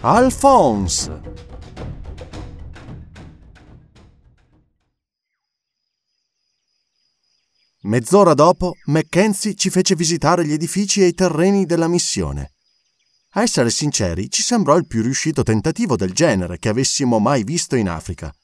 Alphonse. Mezz'ora dopo, Mackenzie ci fece visitare gli edifici e i terreni della missione. A essere sinceri, ci sembrò il più riuscito tentativo del genere che avessimo mai visto in Africa.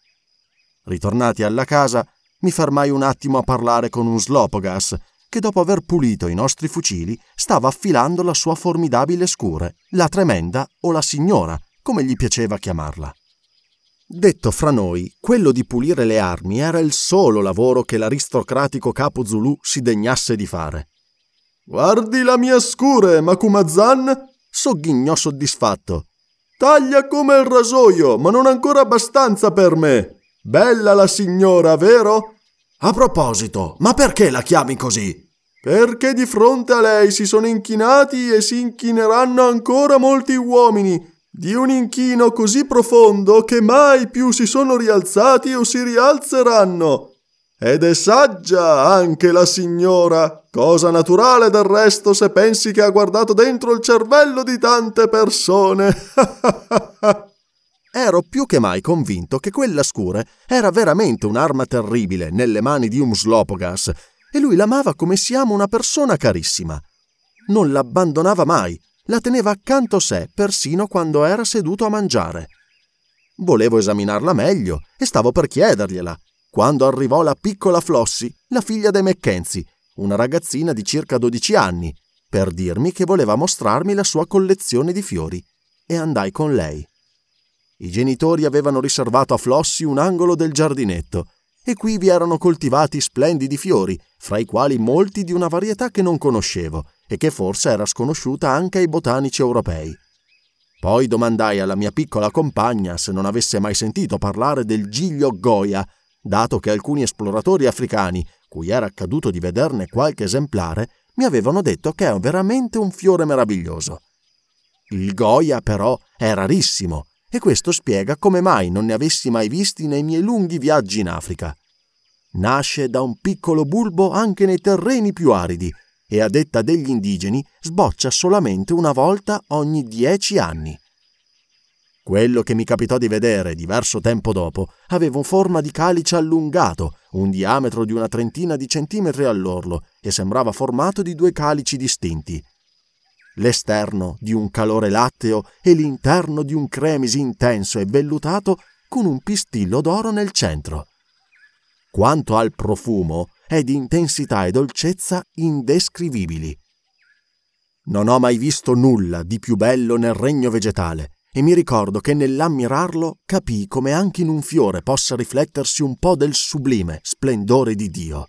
Ritornati alla casa, mi fermai un attimo a parlare con un slopogas che dopo aver pulito i nostri fucili stava affilando la sua formidabile scure, la tremenda o la signora, come gli piaceva chiamarla. Detto fra noi, quello di pulire le armi era il solo lavoro che l'aristocratico capo Zulu si degnasse di fare. Guardi la mia scure, Makumazan! sogghignò soddisfatto. Taglia come il rasoio, ma non ancora abbastanza per me. Bella la signora, vero? A proposito, ma perché la chiami così? Perché di fronte a lei si sono inchinati e si inchineranno ancora molti uomini, di un inchino così profondo che mai più si sono rialzati o si rialzeranno. Ed è saggia anche la signora, cosa naturale del resto se pensi che ha guardato dentro il cervello di tante persone. Ero più che mai convinto che quella scure era veramente un'arma terribile nelle mani di un slopogas e lui l'amava come si ama una persona carissima. Non l'abbandonava mai, la teneva accanto a sé persino quando era seduto a mangiare. Volevo esaminarla meglio e stavo per chiedergliela, quando arrivò la piccola Flossie, la figlia dei Mackenzie, una ragazzina di circa 12 anni, per dirmi che voleva mostrarmi la sua collezione di fiori, e andai con lei. I genitori avevano riservato a Flossie un angolo del giardinetto, e qui vi erano coltivati splendidi fiori, fra i quali molti di una varietà che non conoscevo e che forse era sconosciuta anche ai botanici europei. Poi domandai alla mia piccola compagna se non avesse mai sentito parlare del giglio Goya, dato che alcuni esploratori africani, cui era accaduto di vederne qualche esemplare, mi avevano detto che è veramente un fiore meraviglioso. Il Goya, però, è rarissimo, e questo spiega come mai non ne avessi mai visti nei miei lunghi viaggi in Africa. Nasce da un piccolo bulbo anche nei terreni più aridi, e a detta degli indigeni sboccia solamente una volta ogni dieci anni. Quello che mi capitò di vedere diverso tempo dopo aveva forma di calice allungato, un diametro di una trentina di centimetri all'orlo e sembrava formato di due calici distinti. L'esterno di un calore latteo e l'interno di un cremisi intenso e vellutato con un pistillo d'oro nel centro. Quanto al profumo, è di intensità e dolcezza indescrivibili. Non ho mai visto nulla di più bello nel regno vegetale e mi ricordo che nell'ammirarlo capii come anche in un fiore possa riflettersi un po' del sublime splendore di Dio.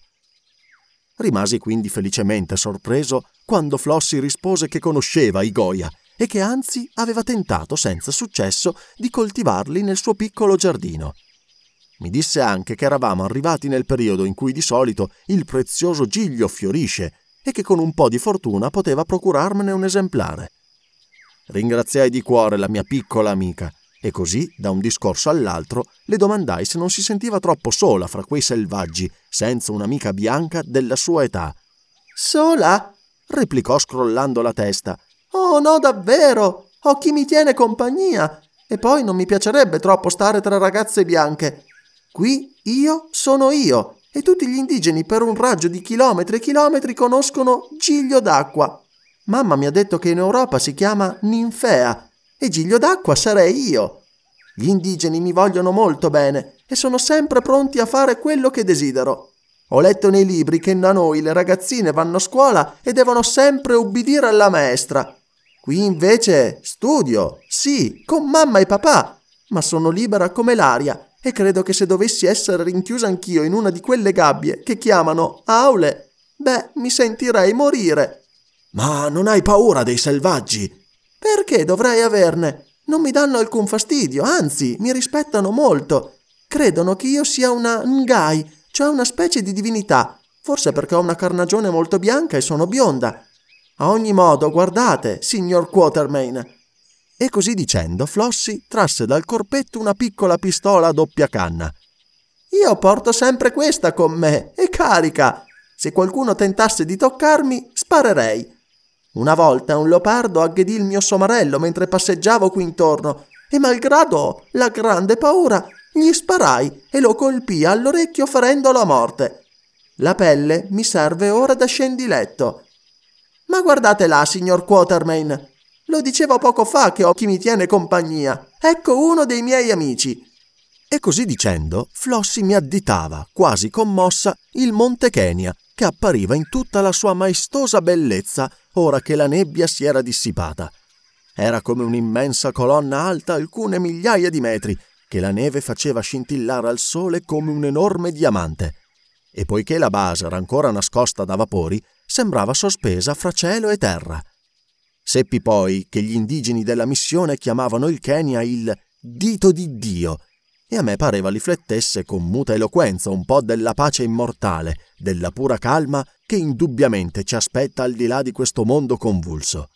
Rimasi quindi felicemente sorpreso quando Flossi rispose che conosceva i Goya e che anzi aveva tentato senza successo di coltivarli nel suo piccolo giardino. Mi disse anche che eravamo arrivati nel periodo in cui di solito il prezioso giglio fiorisce e che con un po' di fortuna poteva procurarmene un esemplare. Ringraziai di cuore la mia piccola amica e così, da un discorso all'altro, le domandai se non si sentiva troppo sola fra quei selvaggi, senza un'amica bianca della sua età. Sola? replicò scrollando la testa. Oh no, davvero! Ho chi mi tiene compagnia. E poi non mi piacerebbe troppo stare tra ragazze bianche. Qui io sono io e tutti gli indigeni per un raggio di chilometri e chilometri conoscono Giglio d'acqua. Mamma mi ha detto che in Europa si chiama Ninfea e Giglio d'acqua sarei io. Gli indigeni mi vogliono molto bene e sono sempre pronti a fare quello che desidero. Ho letto nei libri che da noi le ragazzine vanno a scuola e devono sempre ubbidire alla maestra. Qui invece studio, sì, con mamma e papà, ma sono libera come l'aria e credo che se dovessi essere rinchiusa anch'io in una di quelle gabbie che chiamano aule, beh, mi sentirei morire. Ma non hai paura dei selvaggi? Perché dovrei averne? Non mi danno alcun fastidio, anzi, mi rispettano molto. Credono che io sia una Ngai, cioè una specie di divinità, forse perché ho una carnagione molto bianca e sono bionda. A ogni modo, guardate, signor Quatermain. E così dicendo, Flossie trasse dal corpetto una piccola pistola a doppia canna. Io porto sempre questa con me, e carica. Se qualcuno tentasse di toccarmi, sparerei. Una volta un leopardo aggredì il mio somarello mentre passeggiavo qui intorno, e malgrado la grande paura, gli sparai e lo colpii all'orecchio ferendolo a morte. La pelle mi serve ora da scendiletto. Ma guardate là, signor Quatermain. Lo dicevo poco fa che ho chi mi tiene compagnia. Ecco uno dei miei amici. E così dicendo, Flossie mi additava, quasi commossa, il Monte Kenya, che appariva in tutta la sua maestosa bellezza ora che la nebbia si era dissipata. Era come un'immensa colonna alta alcune migliaia di metri, che la neve faceva scintillare al sole come un enorme diamante. E poiché la base era ancora nascosta da vapori, sembrava sospesa fra cielo e terra. Seppi poi che gli indigeni della missione chiamavano il Kenya il dito di Dio, e a me pareva riflettesse con muta eloquenza un po' della pace immortale, della pura calma che indubbiamente ci aspetta al di là di questo mondo convulso.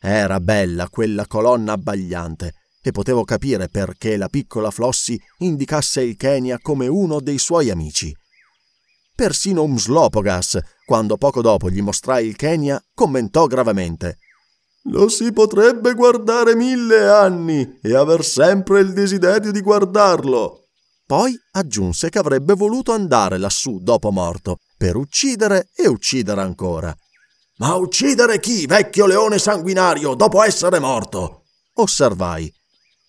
Era bella quella colonna abbagliante, e potevo capire perché la piccola Flossie indicasse il Kenya come uno dei suoi amici. Persino Umslopogas, quando poco dopo gli mostrai il Kenya, commentò gravemente lo si potrebbe guardare mille anni e aver sempre il desiderio di guardarlo. Poi aggiunse che avrebbe voluto andare lassù dopo morto, per uccidere e uccidere ancora. Ma uccidere chi, vecchio leone sanguinario, dopo essere morto? osservai.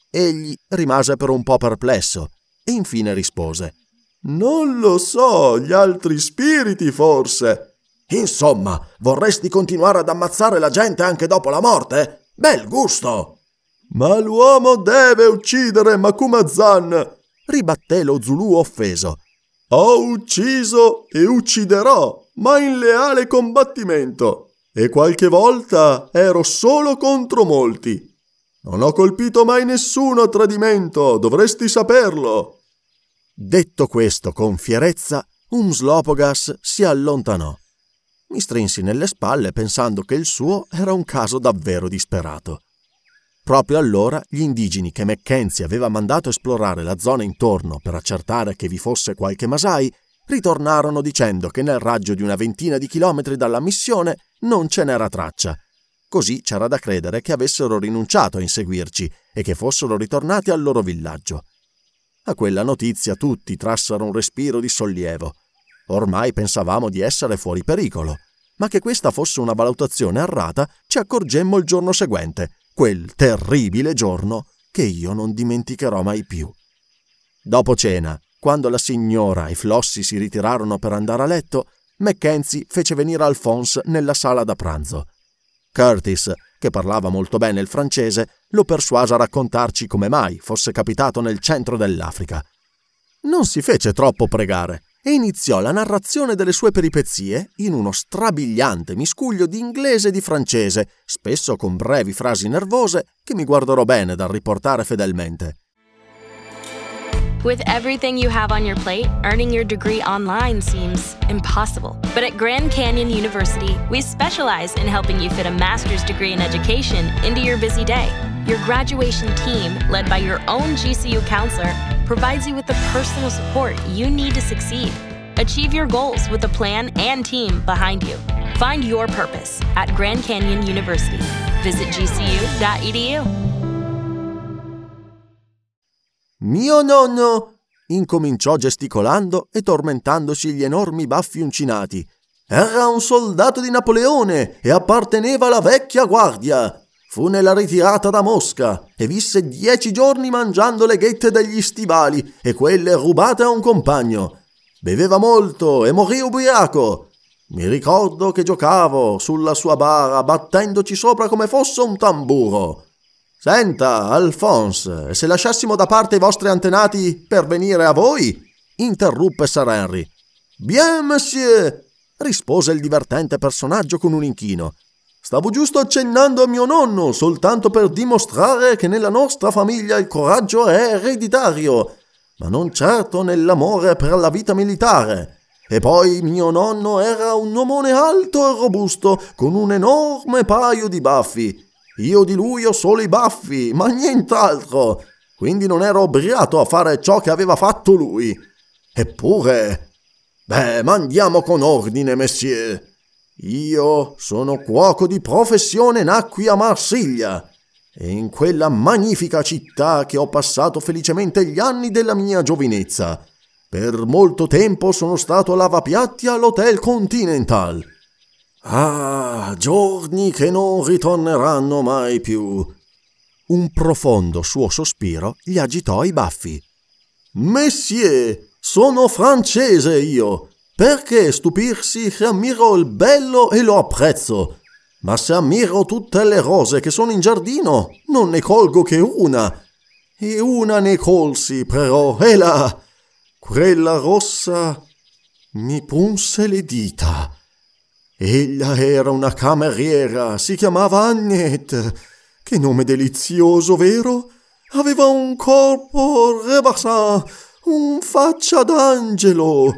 Egli rimase per un po' perplesso e infine rispose Non lo so, gli altri spiriti forse. Insomma, vorresti continuare ad ammazzare la gente anche dopo la morte? Bel gusto! Ma l'uomo deve uccidere Makumazan! ribatté lo Zulu offeso. Ho ucciso e ucciderò, ma in leale combattimento. E qualche volta ero solo contro molti. Non ho colpito mai nessuno a tradimento, dovresti saperlo. Detto questo con fierezza, Umslopogas si allontanò. Mi strinsi nelle spalle pensando che il suo era un caso davvero disperato. Proprio allora gli indigeni che Mackenzie aveva mandato esplorare la zona intorno per accertare che vi fosse qualche Masai ritornarono dicendo che nel raggio di una ventina di chilometri dalla missione non ce n'era traccia Così c'era da credere che avessero rinunciato a inseguirci e che fossero ritornati al loro villaggio. A quella notizia tutti trassero un respiro di sollievo. Ormai pensavamo di essere fuori pericolo, ma che questa fosse una valutazione errata ci accorgemmo il giorno seguente, quel terribile giorno che io non dimenticherò mai più. Dopo cena, quando la signora e Flossi si ritirarono per andare a letto, Mackenzie fece venire Alphonse nella sala da pranzo. Curtis, che parlava molto bene il francese, lo persuase a raccontarci come mai fosse capitato nel centro dell'Africa. Non si fece troppo pregare e iniziò la narrazione delle sue peripezie in uno strabiliante miscuglio di inglese e di francese, spesso con brevi frasi nervose che mi guarderò bene dal riportare fedelmente. With everything you have on your plate, earning your degree online seems impossible. But at Grand Canyon University, we specialize in helping you fit a master's degree in education into your busy day. Your graduation team, led by your own GCU counselor, provides you with the personal support you need to succeed. Achieve your goals with a plan and team behind you. Find your purpose at Grand Canyon University. Visit gcu.edu. Mio nonno! incominciò gesticolando e tormentandosi gli enormi baffi uncinati. Era un soldato di Napoleone e apparteneva alla vecchia guardia. Fu nella ritirata da Mosca e visse dieci giorni mangiando le ghette degli stivali e quelle rubate a un compagno. Beveva molto e morì ubriaco. Mi ricordo che giocavo sulla sua bara battendoci sopra come fosse un tamburo. Senta, Alphonse, se lasciassimo da parte i vostri antenati per venire a voi? interruppe Sir Henry. Bien, monsieur, rispose il divertente personaggio con un inchino. Stavo giusto accennando a mio nonno, soltanto per dimostrare che nella nostra famiglia il coraggio è ereditario, ma non certo nell'amore per la vita militare. E poi mio nonno era un omone alto e robusto, con un enorme paio di baffi. Io di lui ho solo i baffi, ma nient'altro. Quindi non ero obbligato a fare ciò che aveva fatto lui. Eppure... Beh, ma andiamo con ordine, messier. Io sono cuoco di professione, nacqui a Marsiglia e in quella magnifica città che ho passato felicemente gli anni della mia giovinezza. Per molto tempo sono stato lavapiatti all'Hotel Continental. Ah, giorni che non ritorneranno mai più. Un profondo suo sospiro gli agitò i baffi. Messier, sono francese io. Perché stupirsi se ammiro il bello e lo apprezzo? Ma se ammiro tutte le rose che sono in giardino, non ne colgo che una. E una ne colsi, però, e là, quella rossa mi punse le dita. Ella era una cameriera, si chiamava Annette. Che nome delizioso, vero? Aveva un corpo rebassin, un faccia d'angelo,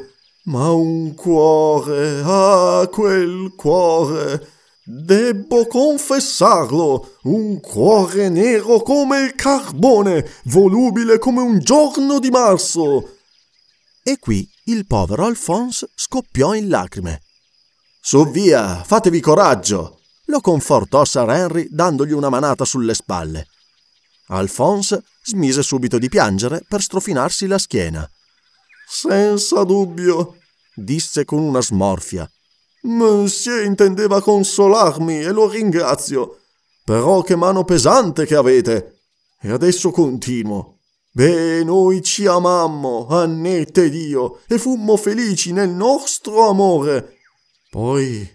ma un cuore, ah, quel cuore! Debbo confessarlo, un cuore nero come il carbone, volubile come un giorno di marzo. E qui il povero Alphonse scoppiò in lacrime. Su via, fatevi coraggio, lo confortò Sir Henry dandogli una manata sulle spalle. Alphonse smise subito di piangere per strofinarsi la schiena. Senza dubbio, disse con una smorfia. Monsieur intendeva consolarmi e lo ringrazio. Però che mano pesante che avete. E adesso continuo. Beh, noi ci amammo, Annette ed io, e fummo felici nel nostro amore. Poi,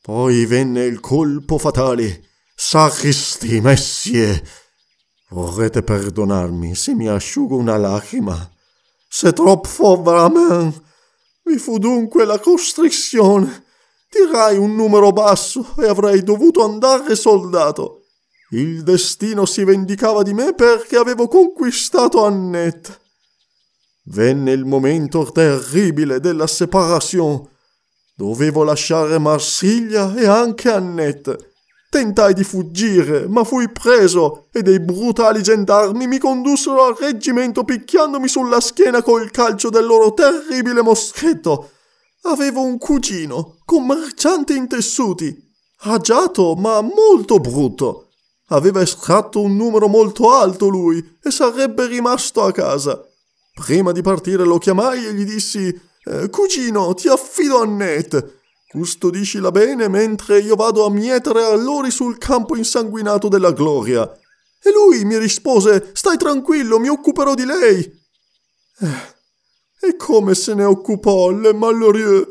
poi venne il colpo fatale. Sacristi, messie! Vorrete perdonarmi se mi asciugo una lacrima. C'est trop fort vraiment. Vi fu dunque la costrizione. Tirai un numero basso e avrei dovuto andare soldato. Il destino si vendicava di me perché avevo conquistato Annette. Venne il momento terribile della separation. Dovevo lasciare Marsiglia e anche Annette. Tentai di fuggire, ma fui preso e dei brutali gendarmi mi condussero al reggimento picchiandomi sulla schiena col calcio del loro terribile moschetto. Avevo un cugino, commerciante in tessuti, agiato ma molto brutto. Aveva estratto un numero molto alto lui e sarebbe rimasto a casa. Prima di partire lo chiamai e gli dissi eh, Cugino, ti affido a Annette. Custodiscila bene mentre io vado a mietere allori sul campo insanguinato della gloria. E lui mi rispose Stai tranquillo, mi occuperò di lei. Eh, e come se ne occupò le Malheureux?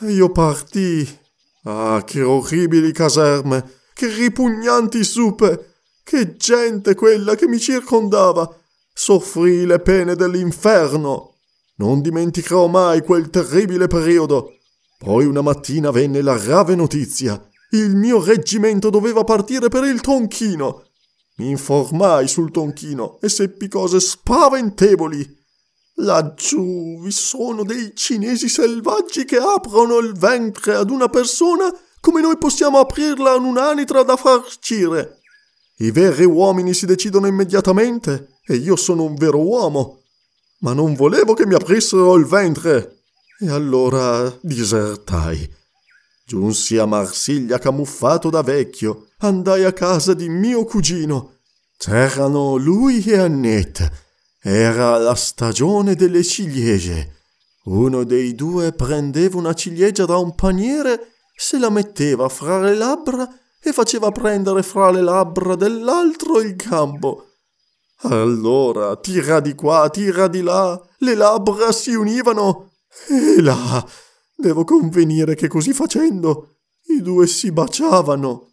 Io partii. Ah, che orribili caserme! Che ripugnanti zuppe! Che gente quella che mi circondava! Soffrì le pene dell'inferno! Non dimenticherò mai quel terribile periodo. Poi una mattina venne la grave notizia. Il mio reggimento doveva partire per il Tonchino. Mi informai sul Tonchino e seppi cose spaventevoli. Laggiù vi sono dei cinesi selvaggi che aprono il ventre ad una persona come noi possiamo aprirla in un'anitra da farcire? I veri uomini si decidono immediatamente e io sono un vero uomo. Ma non volevo che mi aprissero il ventre. E allora disertai. Giunsi a Marsiglia camuffato da vecchio. Andai a casa di mio cugino. C'erano lui e Annette. Era la stagione delle ciliegie. Uno dei due prendeva una ciliegia da un paniere se la metteva fra le labbra e faceva prendere fra le labbra dell'altro il gambo. Allora tira di qua, tira di là, le labbra si univano e là. Devo convenire che così facendo i due si baciavano.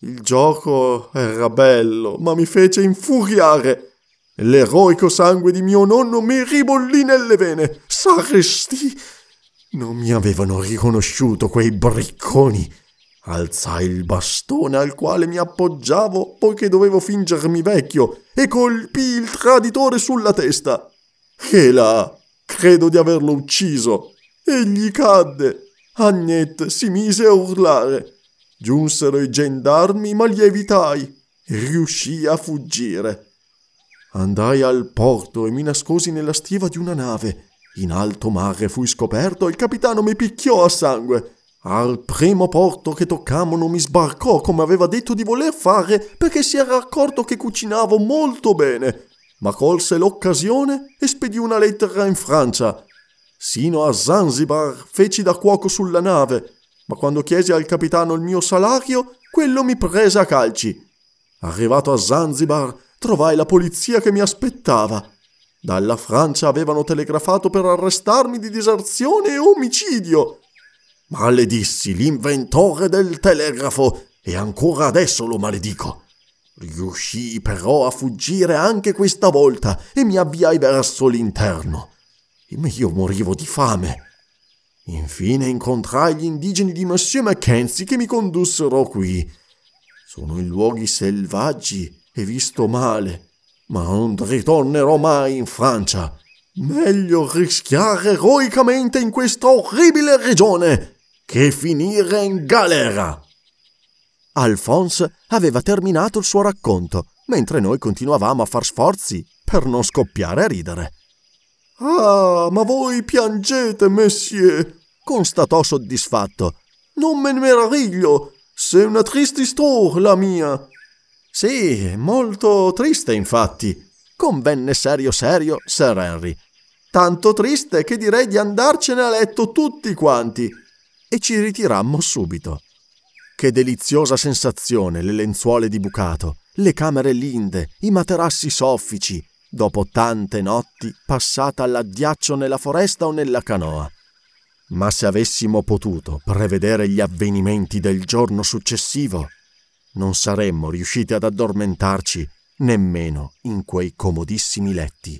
Il gioco era bello, ma mi fece infuriare. L'eroico sangue di mio nonno mi ribollì nelle vene. Sacristi! Non mi avevano riconosciuto quei bricconi. Alzai il bastone al quale mi appoggiavo poiché dovevo fingermi vecchio e colpii il traditore sulla testa. E là, credo di averlo ucciso. Egli cadde. Agnette si mise a urlare. Giunsero i gendarmi, ma li evitai e riuscii a fuggire. Andai al porto e mi nascosi nella stiva di una nave. In alto mare fui scoperto e il capitano mi picchiò a sangue. Al primo porto che toccammo non mi sbarcò come aveva detto di voler fare perché si era accorto che cucinavo molto bene, ma colse l'occasione e spedì una lettera in Francia. Sino a Zanzibar feci da cuoco sulla nave, ma quando chiesi al capitano il mio salario, quello mi prese a calci. Arrivato a Zanzibar, trovai la polizia che mi aspettava. Dalla Francia avevano telegrafato per arrestarmi di diserzione e omicidio. Maledissi l'inventore del telegrafo e ancora adesso lo maledico. Riuscii però a fuggire anche questa volta e mi avviai verso l'interno. Io morivo di fame. Infine incontrai gli indigeni di Monsieur Mackenzie che mi condussero qui. Sono in luoghi selvaggi e visto male, ma non ritornerò mai in Francia. Meglio rischiare eroicamente in questa orribile regione che finire in galera. Alphonse aveva terminato il suo racconto, mentre noi continuavamo a far sforzi per non scoppiare a ridere. Ah, ma voi piangete, monsieur, constatò soddisfatto. Non me ne meraviglio, c'est una triste storia la mia. Sì, molto triste, infatti, convenne serio serio Sir Henry. Tanto triste che direi di andarcene a letto tutti quanti e ci ritirammo subito. Che deliziosa sensazione le lenzuole di bucato, le camere linde, i materassi soffici, dopo tante notti passate all'addiaccio nella foresta o nella canoa. Ma se avessimo potuto prevedere gli avvenimenti del giorno successivo, non saremmo riusciti ad addormentarci nemmeno in quei comodissimi letti.